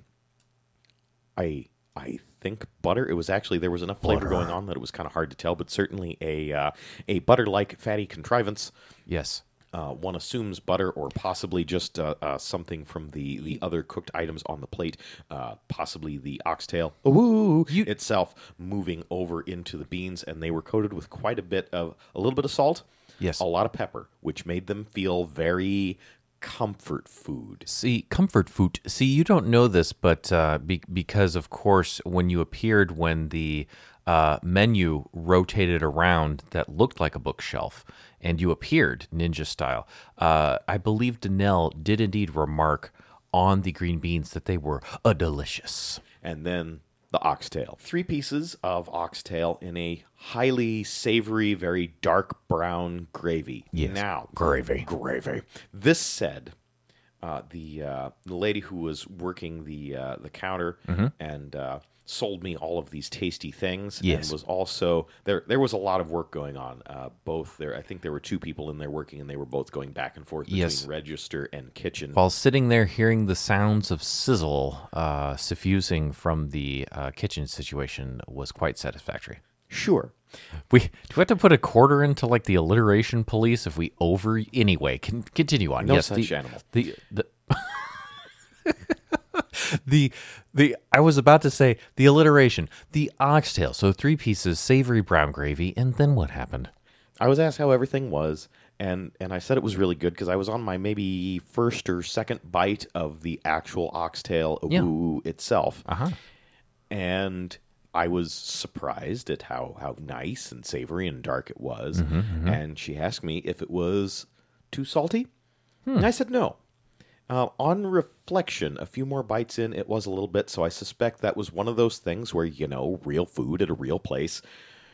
I I think butter. It was actually there was enough flavor going on that it was kind of hard to tell, but certainly a uh, a butter like fatty contrivance. Yes. Uh, one assumes butter or possibly just uh, uh, something from the, the other cooked items on the plate, uh, possibly the oxtail ooh, itself moving over into the beans, and they were coated with quite a bit of a little bit of salt, Yes. a lot of pepper, which made them feel very comfort food. See, comfort food. See, you don't know this, but uh, be- because of course, when you appeared, when the uh, menu rotated around that looked like a bookshelf, and you appeared ninja style, uh, I believe Danelle did indeed remark on the green beans that they were uh, delicious. and then the oxtail. Three pieces of oxtail in a highly savory, very dark brown gravy. Yes, Now, gravy. gravy. This said, uh, the uh, the lady who was working the uh, the counter and uh, sold me all of these tasty things. Yes. and was also there. There was a lot of work going on. Uh, both there, I think there were two people in there working, and they were both going back and forth between Yes. register and kitchen. While sitting there hearing the sounds of sizzle uh, suffusing from the uh, kitchen situation was quite satisfactory. Sure. We do we have to put a quarter into like the alliteration police if we over anyway? Can continue on. No yes, such the, animal. The the the the I was about to say the alliteration, the oxtail. So three pieces, savory brown gravy, and then what happened? I was asked how everything was, and and I said it was really good because I was on my maybe first or second bite of the actual oxtail Yeah. itself, Uh huh. and I was surprised at how how nice and savory and dark it was. Mm-hmm, And she asked me if it was too salty, Hmm. and I said no. Uh, on reflection, a few more bites in, it was a little bit. So I suspect that was one of those things where you know, real food at a real place.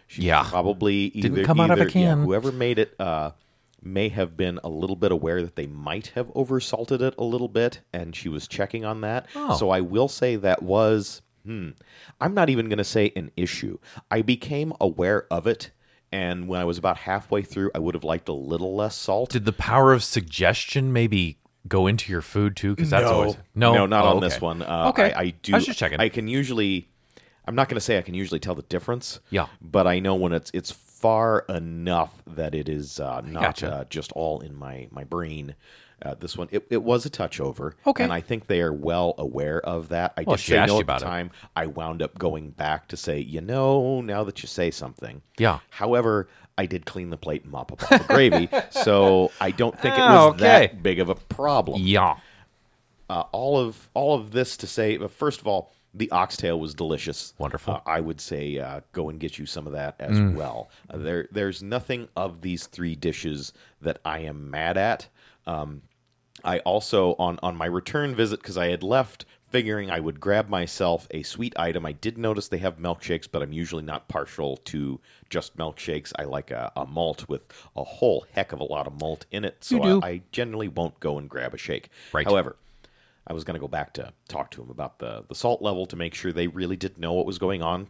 She Yeah. probably either, Didn't come out of a either- yeah, can. whoever made it uh, may have been a little bit aware that they might have oversalted it a little bit, and she was checking on that. Oh. So I will say that was, hmm, I'm not even going to say an issue. I became aware of it, and when I was about halfway through, I would have liked a little less salt. Did the power of suggestion maybe go into your food too? Because that's always no, no, not Oh, on this one. Uh, Okay. I, I do. I was just checking. I can usually. I'm not going to say I can usually tell the difference. Yeah. But I know when it's it's far enough that it is uh, not Gotcha. uh, just all in my my brain. Uh, this one, it, it was a touch over. Okay. And I think they are well aware of that. I Well, did she say no at the about it. time. I wound up going back to say, you know, now that you say something. Yeah. However, I did clean the plate and mop up all the gravy, so I don't think it Ah, was okay. that big of a problem Yeah. uh, all of all of this to say, but first of all, the oxtail was delicious. Wonderful. Uh, I would say uh, go and get you some of that as Mm. well. Uh, there, there's nothing of these three dishes that I am mad at. Um, I also on on my return visit because I had left figuring I would grab myself a sweet item. I did notice they have milkshakes, but I'm usually not partial to just milkshakes. I like a, a malt with a whole heck of a lot of malt in it, so. I, I generally won't go and grab a shake. Right. However, I was going to go back to talk to them about the, the salt level to make sure they really did know what was going on.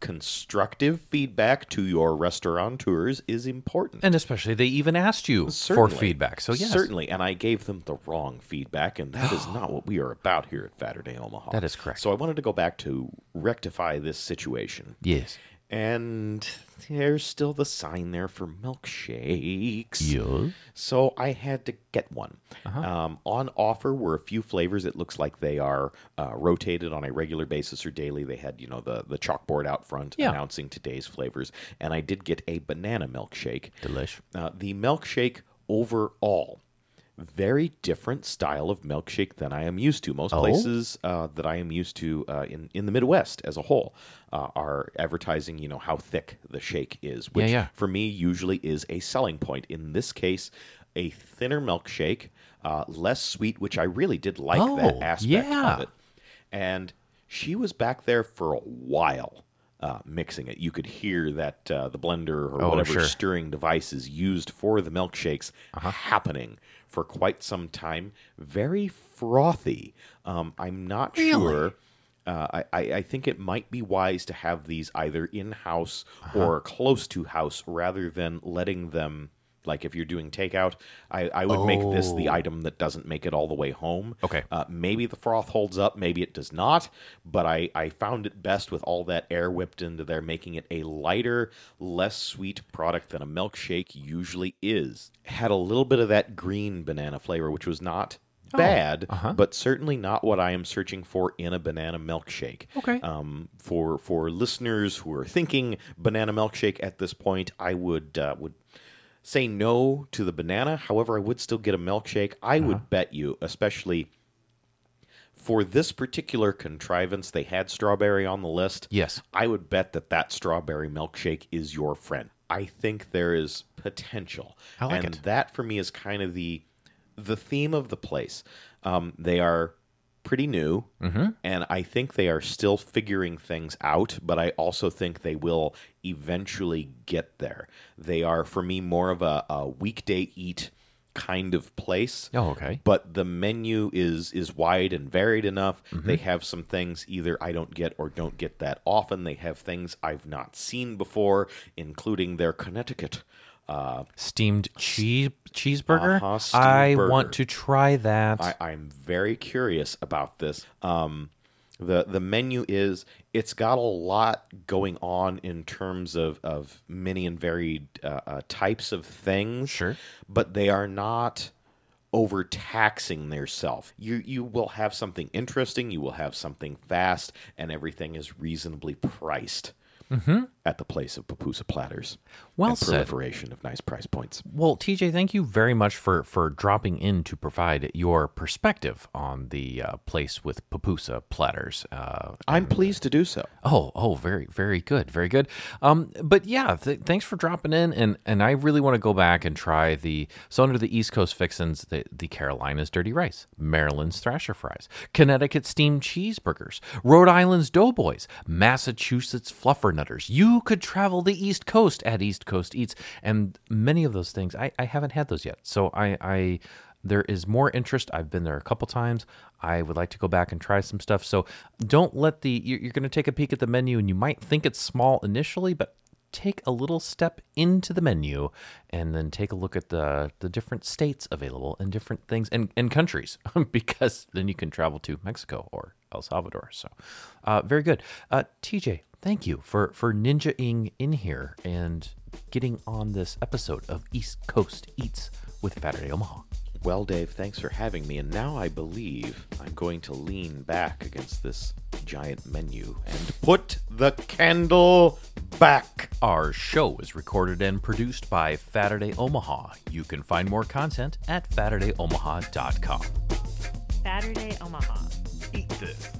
Constructive feedback to your restaurateurs is important. And especially they even asked you Certainly. for feedback. So yes, certainly, and I gave them the wrong feedback, and that is not what we are about here at Saturday Omaha. That is correct. So I wanted to go back to rectify this situation, Yes. and there's still the sign there for milkshakes. So I had to get one. Uh-huh. Um, on offer were a few flavors. It looks like they are uh, rotated on a regular basis or daily. They had, you know, the the chalkboard out front Yeah. announcing today's flavors, and I did get a banana milkshake. Delish. Uh, the milkshake overall, very different style of milkshake than I am used to. Most Oh? places uh, that I am used to uh, in in the Midwest as a whole uh, are advertising, you know, how thick the shake is, which yeah. for me usually is a selling point. In this case, a thinner milkshake, uh, less sweet, which I really did like that Oh, aspect yeah. of it. And she was back there for a while. Uh, mixing it, you could hear that uh, the blender or Oh, whatever sure. stirring device is used for the milkshakes Uh-huh. happening for quite some time. Very frothy. Um, I'm not Really? sure. Uh, I, I, think it might be wise to have these either in house Uh-huh. or close to house rather than letting them. Like if you're doing takeout, I, I would make this the Oh. item that doesn't make it all the way home. Okay. Uh, maybe the froth holds up, maybe it does not, but I, I found it best with all that air whipped into there, making it a lighter, less sweet product than a milkshake usually is. Had a little bit of that green banana flavor, which was not bad, but certainly not what I am searching for in a banana milkshake. Okay. Um, for for listeners who are thinking banana milkshake at this point, I would uh, would say no to the banana. However, I would still get a milkshake. I would bet you, especially for this particular contrivance, they had strawberry on the list. Yes. I would bet that that strawberry milkshake is your friend. I think there is potential. Like and it. that for me is kind of the the theme of the place. Um, they are pretty new, Mm-hmm. and I think they are still figuring things out. But I also think they will eventually get there. They are, for me, more of a, a weekday eat kind of place Oh, okay. but the menu is is wide and varied enough. Mm-hmm. They have some things either I don't get or don't get that often. They have things I've not seen before, including their Connecticut. Uh, Steamed cheese cheeseburger. Uh-huh, steamed I burger. want to try that. I, I'm very curious about this. Um, the the menu is it's got a lot going on in terms of of many and varied uh, uh, types of things. Sure. but they are not overtaxing their self. You you will have something interesting, you will have something fast, and everything is reasonably priced at the place of pupusa platters. Mm-hmm. Well and said. proliferation of nice price points. Well, TJ, thank you very much for for dropping in to provide your perspective on the uh, place with pupusa platters. Uh, I'm pleased to do so. Oh, oh, very, very good, very good. Um, but yeah, th- thanks for dropping in, and and I really want to go back and try the so under the East Coast fixins, the the Carolinas dirty rice, Maryland's thrasher fries, Connecticut steamed cheeseburgers, Rhode Island's doughboys, Massachusetts fluffernutters. You could travel the East Coast at East Coast Eats, and many of those things I, I haven't had those yet. So I I there is more interest. I've been there a couple times. I would like to go back and try some stuff. So don't let the you're, you're going to take a peek at the menu and you might think it's small initially, but take a little step into the menu and then take a look at the the different states available and different things and, and countries because then you can travel to Mexico or El Salvador. So uh, very good. Uh, TJ, thank you for for ninjaing in here and getting on this episode of East Coast Eats with Saturday Omaha. Well, Dave, thanks for having me. And now I believe I'm going to lean back against this giant menu and put the candle back. Our show is recorded and produced by Saturday Omaha. You can find more content at SaturdayOmaha.com. Saturday Omaha. Eat this.